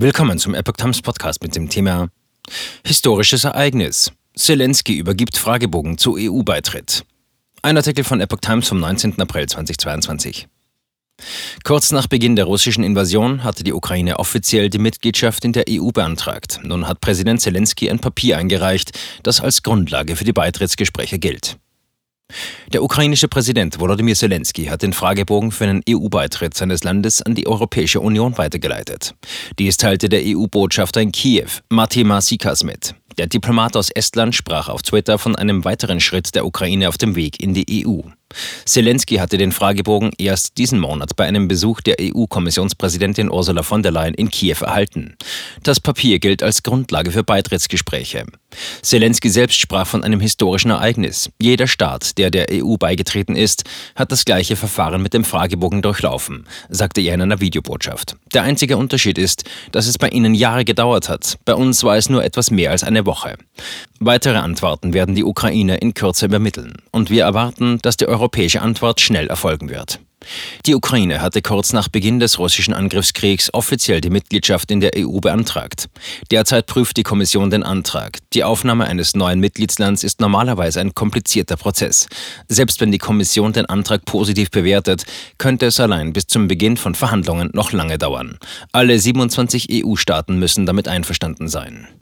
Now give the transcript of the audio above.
Willkommen zum Epoch Times Podcast mit dem Thema Historisches Ereignis. Zelensky übergibt Fragebogen zu EU-Beitritt. Ein Artikel von Epoch Times vom 19. April 2022. Kurz nach Beginn der russischen Invasion hatte die Ukraine offiziell die Mitgliedschaft in der EU beantragt. Nun hat Präsident Zelensky ein Papier eingereicht, das als Grundlage für die Beitrittsgespräche gilt. Der ukrainische Präsident Volodymyr Zelensky hat den Fragebogen für einen EU-Beitritt seines Landes an die Europäische Union weitergeleitet. Dies teilte der EU-Botschafter in Kiew, Martima Sikas, mit. Der Diplomat aus Estland sprach auf Twitter von einem weiteren Schritt der Ukraine auf dem Weg in die EU. Zelensky hatte den Fragebogen erst diesen Monat bei einem Besuch der EU-Kommissionspräsidentin Ursula von der Leyen in Kiew erhalten. Das Papier gilt als Grundlage für Beitrittsgespräche. Zelensky selbst sprach von einem historischen Ereignis. Jeder Staat, der der EU beigetreten ist, hat das gleiche Verfahren mit dem Fragebogen durchlaufen, sagte er in einer Videobotschaft. Der einzige Unterschied ist, dass es bei ihnen Jahre gedauert hat. Bei uns war es nur etwas mehr als eine Woche. Weitere Antworten werden die Ukraine in Kürze übermitteln. Und wir erwarten, dass die europäische Antwort schnell erfolgen wird. Die Ukraine hatte kurz nach Beginn des russischen Angriffskriegs offiziell die Mitgliedschaft in der EU beantragt. Derzeit prüft die Kommission den Antrag. Die Aufnahme eines neuen Mitgliedslands ist normalerweise ein komplizierter Prozess. Selbst wenn die Kommission den Antrag positiv bewertet, könnte es allein bis zum Beginn von Verhandlungen noch lange dauern. Alle 27 EU-Staaten müssen damit einverstanden sein.